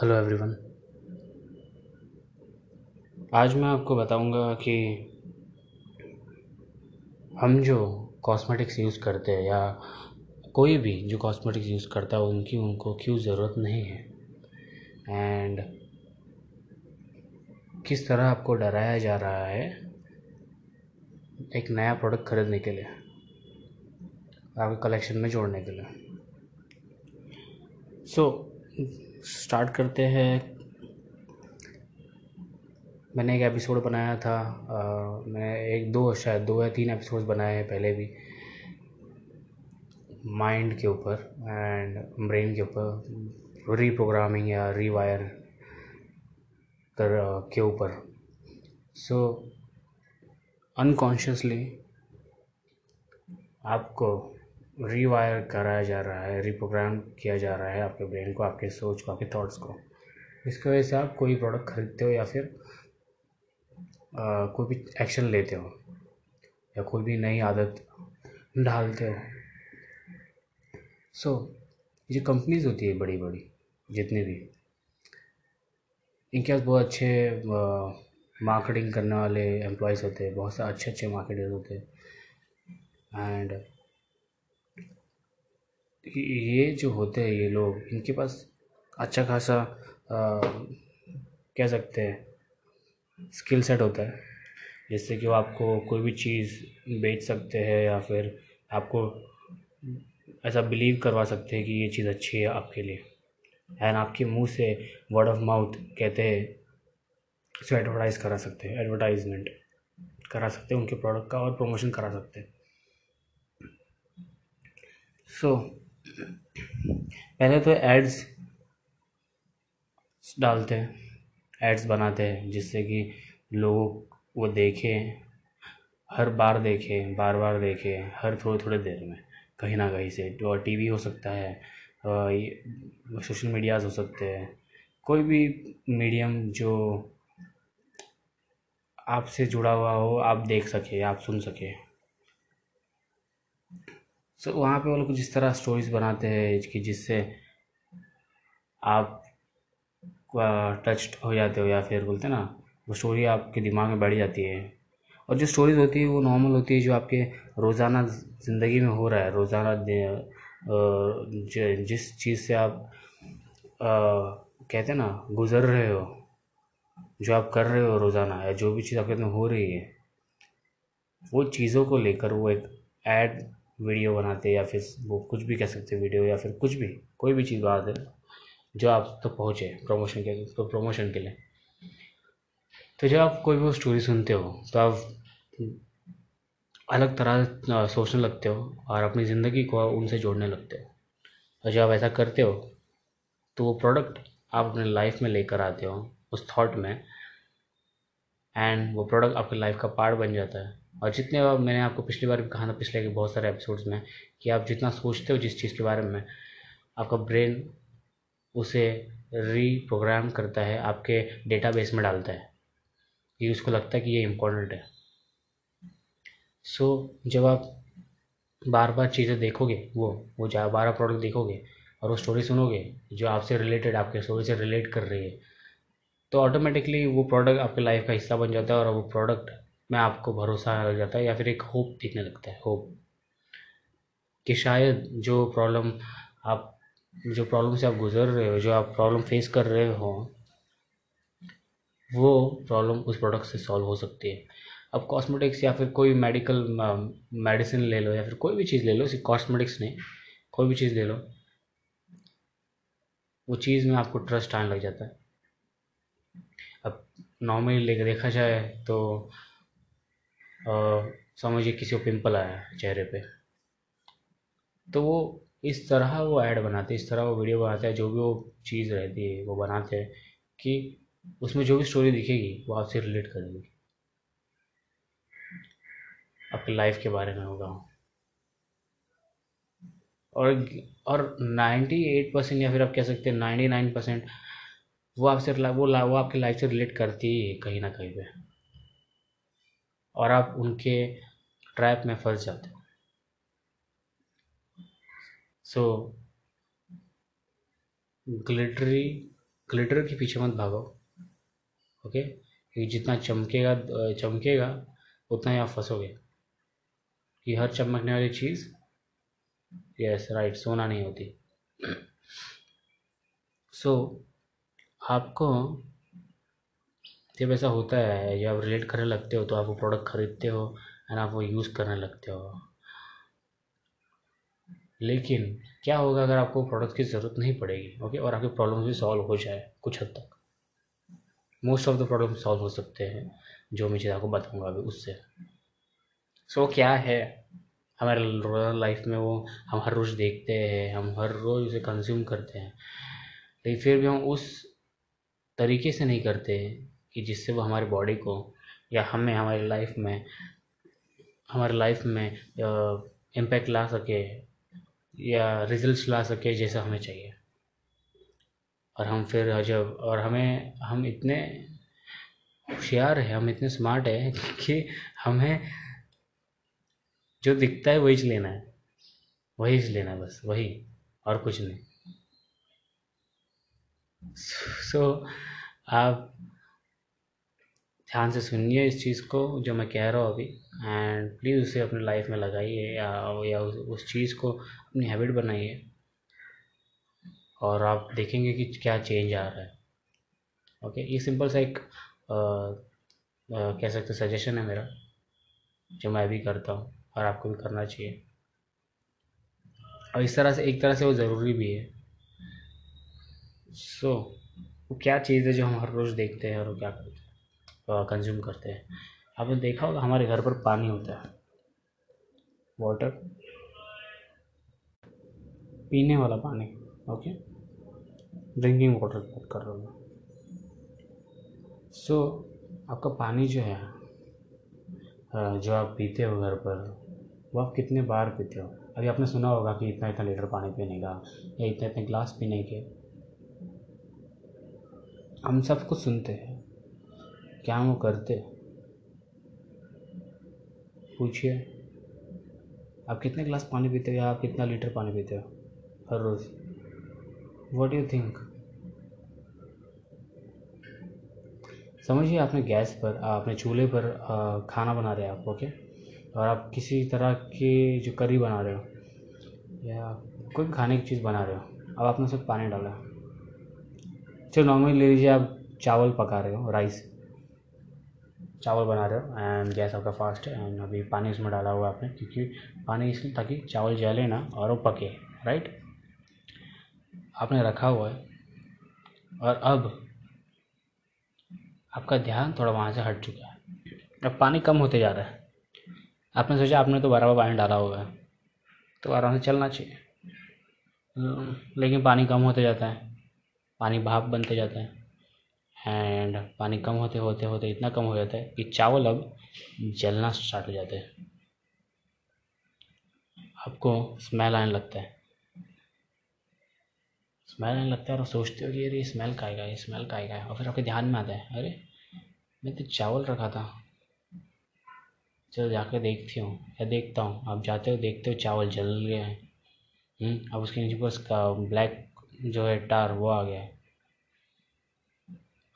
Hello everyone आज मैं आपको बताऊँगा कि हम जो कॉस्मेटिक्स यूज़ करते हैं या कोई भी जो कॉस्मेटिक्स यूज़ करता है उनकी उनको क्यों ज़रूरत नहीं है? एंड किस तरह आपको डराया जा रहा है एक नया प्रोडक्ट खरीदने के लिए आपके कलेक्शन में जोड़ने के लिए? सो so, स्टार्ट करते हैं। मैंने एक एपिसोड बनाया था आ, मैं एक दो शायद दो या तीन एपिसोड बनाए हैं पहले भी। माइंड के ऊपर एंड ब्रेन के ऊपर। रीप्रोग्रामिंग या रीवायर कर के ऊपर। सो अनकॉन्शियसली आपको रीवायर कराया जा रहा है रिप्रोग्राम किया जा रहा है आपके ब्रेन को आपके सोच को आपके थॉट्स को। इसकी वजह से आप कोई प्रोडक्ट खरीदते हो या फिर आ, कोई भी एक्शन लेते हो या कोई भी नई आदत डालते हो। सो so, ये कंपनीज़ होती है बड़ी बड़ी जितनी भी इनके पास बहुत अच्छे मार्केटिंग करने वाले एम्प्लॉयज़ होते हैं बहुत से अच्छे अच्छे मार्केटर्स होते हैं। एंड ये जो होते हैं ये लोग इनके पास अच्छा खासा कह सकते हैं स्किल सेट होता है। जिससे कि वो आपको कोई भी चीज़ बेच सकते हैं या फिर आपको ऐसा बिलीव करवा सकते हैं कि ये चीज़ अच्छी है आपके लिए। एंड आपके मुँह से वर्ड ऑफ़ माउथ कहते हैं इसे एडवर्टाइज़ करा सकते हैं एडवर्टाइजमेंट करा सकते हैं उनके प्रोडक्ट का और प्रमोशन करा सकते हैं। सो so, पहले तो एड्स डालते हैं एड्स बनाते हैं, जिससे कि लोग वो देखें, हर बार देखें बार बार देखें, हर थोड़े थोड़े देर में, कहीं ना कहीं से। और टीवी हो सकता है सोशल मीडियाज़ हो सकते हैं। कोई भी मीडियम जो आपसे जुड़ा हुआ हो, आप देख सके, आप सुन सके। सो वहाँ पे वो लोग जिस तरह स्टोरीज बनाते हैं कि जिससे आप टच हो जाते हो या फिर बोलते हैं ना वो स्टोरी आपके दिमाग में बैठ जाती है। और जो स्टोरीज होती है वो नॉर्मल होती है जो आपके रोज़ाना ज़िंदगी में हो रहा है रोज़ाना जिस चीज़ से आप आ, कहते हैं ना गुज़र रहे हो जो आप कर रहे हो रोज़ाना या जो भी चीज़ आपके अंदर हो रही है वो चीज़ों को लेकर वो एक ऐड वीडियो बनाते या फिर वो कुछ भी कह सकते वीडियो या फिर कुछ भी, कोई भी चीज़ बनाते जो आप तक तो पहुँचे प्रमोशन के तो प्रमोशन के लिए। तो जब आप कोई भी स्टोरी सुनते हो तो आप अलग तरह सोचने लगते हो और अपनी ज़िंदगी को उनसे जोड़ने लगते हो। और जब आप ऐसा करते हो तो वो प्रोडक्ट आप अपने लाइफ में लेकर आते हो, उस थॉट में एंड वो प्रोडक्ट आपकी लाइफ का पार्ट बन जाता है। और जितने बार मैंने आपको पिछली बार भी कहा था पिछले के बहुत सारे एपिसोड्स में कि आप जितना सोचते हो जिस चीज़ के बारे में आपका ब्रेन उसे रीप्रोग्राम करता है आपके डेटाबेस में डालता है। कि उसको लगता है कि ये इम्पोर्टेंट है। सो so, जब आप बार बार चीज़ें देखोगे वो वो जहाँ बार प्रोडक्ट देखोगे और वो स्टोरी सुनोगे जो आपसे रिलेटेड आपके स्टोरी से रिलेट कर रही है तो ऑटोमेटिकली वो प्रोडक्ट आपके लाइफ का हिस्सा बन जाता है और वो प्रोडक्ट में आपको भरोसा लग जाता है या फिर एक होप दिखने लगता है, होप। कि शायद जो प्रॉब्लम आप, जो प्रॉब्लम से आप गुजर रहे हो, जो आप प्रॉब्लम फेस कर रहे हो, वो प्रॉब्लम उस प्रोडक्ट से सॉल्व हो सकती है। अब कॉस्मेटिक्स या फिर कोई मेडिकल मेडिसिन ले लो या फिर कोई भी चीज़ ले लो सिर्फ़ कॉस्मेटिक्स नहीं, कोई भी चीज़ ले लो, वो चीज़ में आपको ट्रस्ट आने लग जाता है। अब नॉर्मली लेकर देखा जाए तो समझिए किसी को पिंपल आया चेहरे पे। तो वो इस तरह वो ऐड बनाते हैं इस तरह वो वीडियो बनाते हैं जो भी वो चीज़ रहती है, वो बनाते हैं कि उसमें जो भी स्टोरी दिखेगी, वो आपसे रिलेट करेगी। आपकी लाइफ के बारे में होगा और और नाइन्टी एट परसेंट या फिर आप कह सकते हैं नाइन्टी नाइन परसेंट वो आपसे वो वो आपकी लाइफ से रिलेट करती ही है कहीं ना कहीं पे। और आप उनके ट्रैप में फंस जाते हो। सो ग्लिटरी ग्लिटर के पीछे मत भागो ओके क्योंकि जितना चमकेगा चमकेगा उतना ही आप फंसोगे। कि हर चमकने वाली चीज़ यस राइट सोना नहीं होती। सो so, आपको जब ऐसा होता है या आप रिलेट करने लगते हो तो आप वो प्रोडक्ट खरीदते हो एंड आप वो यूज़ करने लगते हो। लेकिन क्या होगा अगर आपको प्रोडक्ट की ज़रूरत नहीं पड़ेगी ओके और आपकी प्रॉब्लम भी सॉल्व हो जाए कुछ हद तक। Most of the problem solve हो सकते हैं जो मैं चीज़ आपको बताऊँगा अभी उससे। सो so, क्या है? हमारे रोज़ाना लाइफ में वो हम हर रोज़ देखते हैं हम हर रोज़ उसे कंज्यूम करते हैं। लेकिन फिर भी हम उस तरीके से नहीं करते कि जिससे वो हमारी बॉडी को या हमें हमारी लाइफ में हमारी लाइफ में इम्पैक्ट ला सके या रिजल्ट्स ला सके जैसा हमें चाहिए। और हम फिर जब और हमें हम इतने होशियार हैं हम इतने स्मार्ट हैं कि हमें जो दिखता है वही लेना है। वही लेना है बस वही और कुछ नहीं। सो so, आप ध्यान से सुनिए इस चीज़ को जो मैं कह रहा हूँ अभी। एंड प्लीज़ उसे अपनी लाइफ में लगाइए या या उस, चीज़ को अपनी हैबिट बनाइए। और आप देखेंगे कि क्या चेंज आ रहा है। ओके ये सिंपल सा एक कह सकते सजेशन है मेरा जो मैं भी करता हूँ और आपको भी करना चाहिए। और इस तरह से एक तरह से वो ज़रूरी भी है। सो so, वो क्या चीज़ है जो हम हर रोज़ देखते हैं और वो क्या करते हैं? कंज्यूम करते हैं। आपने देखा होगा, हमारे घर पर पानी होता है। वाटर पीने वाला पानी ओके ड्रिंकिंग वाटर की बात कर रहा हूँ। सो आपका पानी जो है जो आप पीते हो घर पर, वो आप कितने बार पीते हो? अभी आपने सुना होगा कि इतना इतना लीटर पानी पीने का, या इतने इतने ग्लास पीने के। हम सब कुछ सुनते हैं। क्या वो करते? पूछिए। आप कितने गिलास पानी पीते हो या आप कितना लीटर पानी पीते हो हर रोज़? वॉट यू थिंक समझिए आपने गैस पर, आपने चूल्हे पर खाना बना रहे हैं आप ओके और आप किसी तरह की जो करी बना रहे हो या कोई खाने की चीज़ बना रहे हो, अब आपने उसमें पानी डाला। चलो नॉर्मली ले लीजिए आप चावल पका रहे हो, राइस। चावल बना रहे हो एंड गैस आपका फास्ट है एंड अभी पानी उसमें डाला हुआ आपने क्योंकि पानी इसलिए ताकि चावल जले ना और वो पके राइट आपने रखा हुआ है और अब आपका ध्यान थोड़ा वहाँ से हट चुका है। अब पानी कम होते जा रहा है। आपने सोचा आपने तो बराबर पानी डाला हुआ है तो आराम से चलना चाहिए। लेकिन पानी कम होते जाता है, पानी भाप बनते जाता है। एंड पानी कम होते होते होते इतना कम हो जाता है कि चावल अब जलना स्टार्ट हो जाते हैं। आपको स्मेल आने लगता है। स्मेल आने लगता है और सोचते हो कि अरे स्मेल का आएगा ये स्मेल का आएगा और फिर आपके ध्यान में आता है अरे मैं तो चावल रखा था। चलो जाकर देखती हूँ या देखता हूँ। आप जाते हो देखते हो चावल जल गए हैं। हम्म, अब उसके नीचे बस का ब्लैक जो है टार वो आ गया है।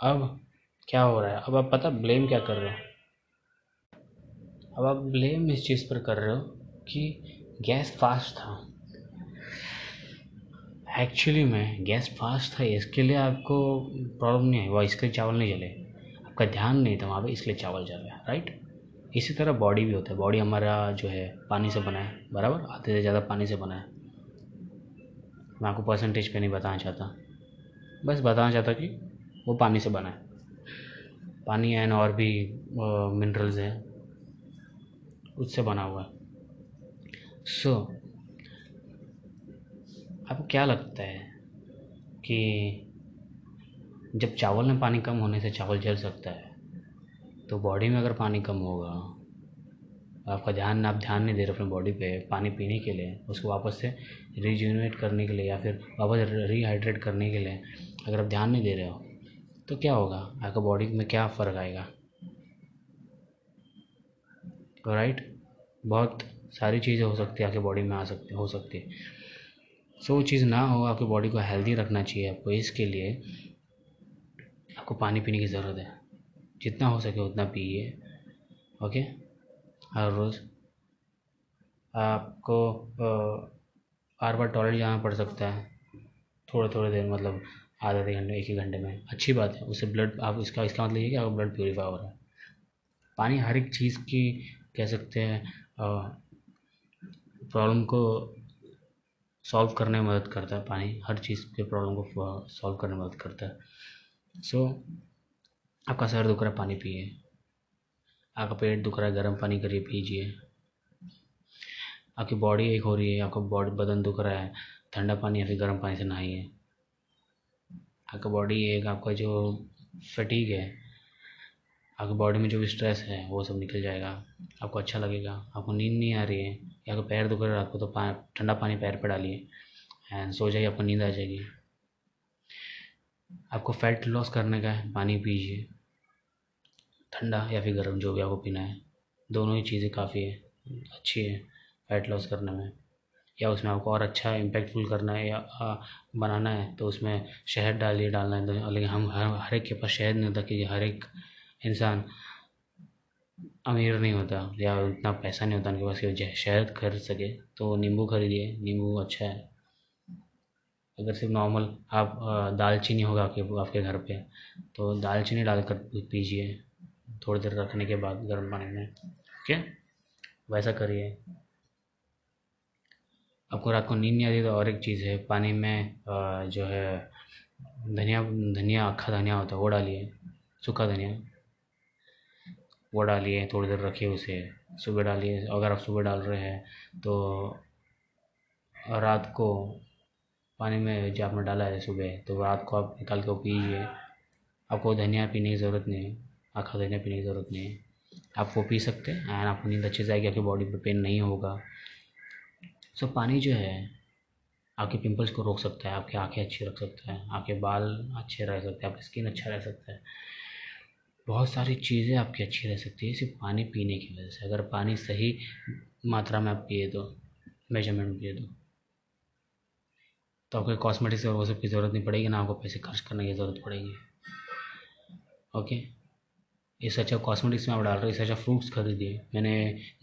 अब क्या हो रहा है? अब आप पता ब्लेम क्या कर रहे हो? अब आप ब्लेम इस चीज़ पर कर रहे हो कि गैस फास्ट था। एक्चुअली में गैस फास्ट था, इसके लिए आपको प्रॉब्लम नहीं हुआ इसके लिए चावल नहीं जले। आपका ध्यान नहीं था वहाँ पे, इसलिए चावल जल गया राइट इसी तरह बॉडी भी होता है। बॉडी हमारा जो है, पानी से बना है, बराबर? आधे से ज़्यादा पानी से बना है। मैं आपको परसेंटेज पे नहीं बताना चाहता। बस बताना चाहता कि वो पानी से बना है। पानी एंड और भी मिनरल्स हैं। उससे बना हुआ है। सो so, आपको क्या लगता है कि जब चावल में पानी कम होने से चावल जल सकता है तो बॉडी में अगर पानी कम होगा आपका ध्यान आप ध्यान नहीं दे रहे अपने बॉडी पे पानी पीने के लिए उसको वापस से रिज्यूनेट करने के लिए या फिर वापस रिहाइड्रेट करने के लिए अगर आप ध्यान नहीं दे रहे हो तो क्या होगा? आपका बॉडी में क्या फ़र्क आएगा? राइट बहुत सारी चीज़ें हो सकती है, आपके बॉडी में आ सकती, हो सकती है। सो वो चीज़ ना हो, आपकी बॉडी को हेल्दी रखना चाहिए आपको, इसके लिए आपको पानी पीने की ज़रूरत है। जितना हो सके उतना पिए ओके हर रोज़। आपको बार बार टॉयलेट जाना पड़ सकता है थोड़े थोड़े देर मतलब आधे आधे घंटे एक ही घंटे में। अच्छी बात है उससे ब्लड आप इसका इसका मतलब ये कि आपका ब्लड प्योरीफाई हो रहा है। पानी हर एक चीज़ की कह सकते हैं प्रॉब्लम को सॉल्व करने में मदद करता है। पानी हर चीज़ के प्रॉब्लम को सॉल्व करने में मदद करता है। सो so, आपका सर दुख रहा है पानी पिए। आपका पेट दुख रहा है गर्म पानी करिए पीजिए। आपकी बॉडी एक हो रही है आपका बॉडी बदन दुख रहा है ठंडा पानी या फिर गर्म पानी से नहाइए। आपका बॉडी एक आपका जो फटीक है आपकी बॉडी में जो भी स्ट्रेस है वो सब निकल जाएगा। आपको अच्छा लगेगा आपको नींद नहीं आ रही है या आपको पैर दुख रहा है आपको तो पा, ठंडा पानी पैर पर डालिए एंड सो जाइए आपको नींद आ जाएगी। आपको फैट लॉस करने का है पानी पीजिए। ठंडा या फिर गर्म जो भी आपको पीना है दोनों ही चीज़ें काफ़ी है अच्छी है फैट लॉस करने में। या उसमें आपको और अच्छा इम्पैक्टफुल करना है या बनाना है तो उसमें शहद डालिए डालना है तो लेकिन हम हर हर एक के पास शहद नहीं होता कि हर एक इंसान अमीर नहीं होता या उतना पैसा नहीं होता उनके पास कि शहद खरीद सके तो नींबू खरीदिए, नींबू अच्छा है। अगर सिर्फ़ नॉर्मल आप दालचीनी होगा आपके आपके घर पे तो दालचीनी डालकर पीजिए, थोड़ी देर रखने के बाद गर्म पानी में, ओके? वैसा करिए। आपको रात को नींद नहीं आती तो और एक चीज़ है, पानी में जो है, धनिया धनिया अक्खा धनिया होता है, वो डालिए, सूखा धनिया। वो डालिए, थोड़ी देर रखिए उसे, सुबह डालिए, अगर आप सुबह डाल रहे हैं तो रात को पानी में जो आपने डाला है सुबह तो रात को आप निकाल के पीजिए। आपको धनिया पीने की ज़रूरत नहीं है आखा धनिया पीने की ज़रूरत नहीं। है आप वो पी सकते हैं एंड आपको नींद अच्छे से आएगी, आपकी बॉडी पर पेन नहीं होगा। सो पानी जो है, आपके पिंपल्स को रोक सकता है, आपकी आँखें अच्छी रख सकता है, आपके बाल अच्छे रह सकते हैं, आपकी स्किन अच्छा रह सकता है। बहुत सारी चीज़ें आपकी अच्छी रह सकती है, सिर्फ़ पानी पीने की वजह से। अगर पानी सही मात्रा में आप पिए तो मेज़रमेंट पिए तो। तो आपको कॉस्मेटिक्स और वो सब की ज़रूरत नहीं पड़ेगी, ना आपको पैसे खर्च करने की ज़रूरत पड़ेगी। ओके इससे अच्छा कॉस्मेटिक्स में आप डाल रहे इससे अच्छा फ्रूट्स खरीदिए मैंने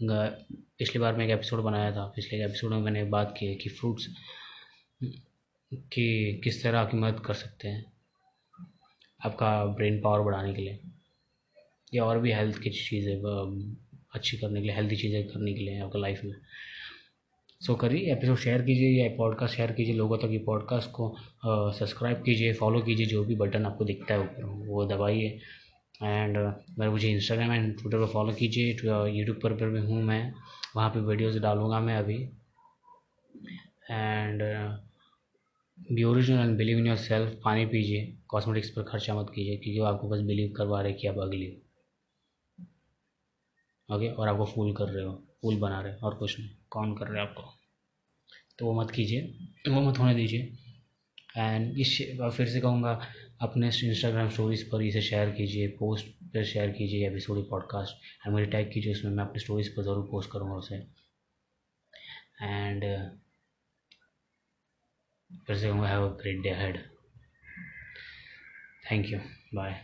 पिछली बार में एक एपिसोड बनाया था, पिछले एपिसोड में मैंने बात की है कि फ्रूट्स की किस तरह आपकी मदद कर सकते हैं आपका ब्रेन पावर बढ़ाने के लिए, या और भी हेल्थ की चीज़ें अच्छी करने के लिए हेल्थी चीज़ें करने के लिए आपका लाइफ में। सो करिए एपिसोड शेयर कीजिए या पॉडकास्ट शेयर कीजिए, लोगों तक ये पॉडकास्ट को सब्सक्राइब कीजिए फॉलो कीजिए, जो भी बटन आपको दिखता है ऊपर, वो दबाइए। एंड मैं मुझे इंस्टाग्राम एंड ट्विटर पर फॉलो कीजिए यूट्यूब पर पर भी हूँ मैं। वहाँ पे वीडियोस डालूँगा मैं अभी। And be original and believe in yourself पानी पीजिए कॉस्मेटिक्स पर खर्चा मत कीजिए, क्योंकि वो आपको बस बिलीव करवा रहे कि आप अगली हो। ओके और आपको फूल कर रहे हो। फूल बना रहे और कुछ नहीं। कौन कर रहे आपको। तो वो मत कीजिए। वो मत होने दीजिए। एंड इस फिर से कहूँगा अपने इंस्टाग्राम स्टोरीज़ पर इसे शेयर कीजिए पोस्ट पर शेयर कीजिए एपिसोड पॉडकास्ट एंड मुझे टैग कीजिए, उसमें मैं अपनी स्टोरीज़ पर ज़रूर पोस्ट करूँगा उसे। एंड फिर से have a great day head thank you bye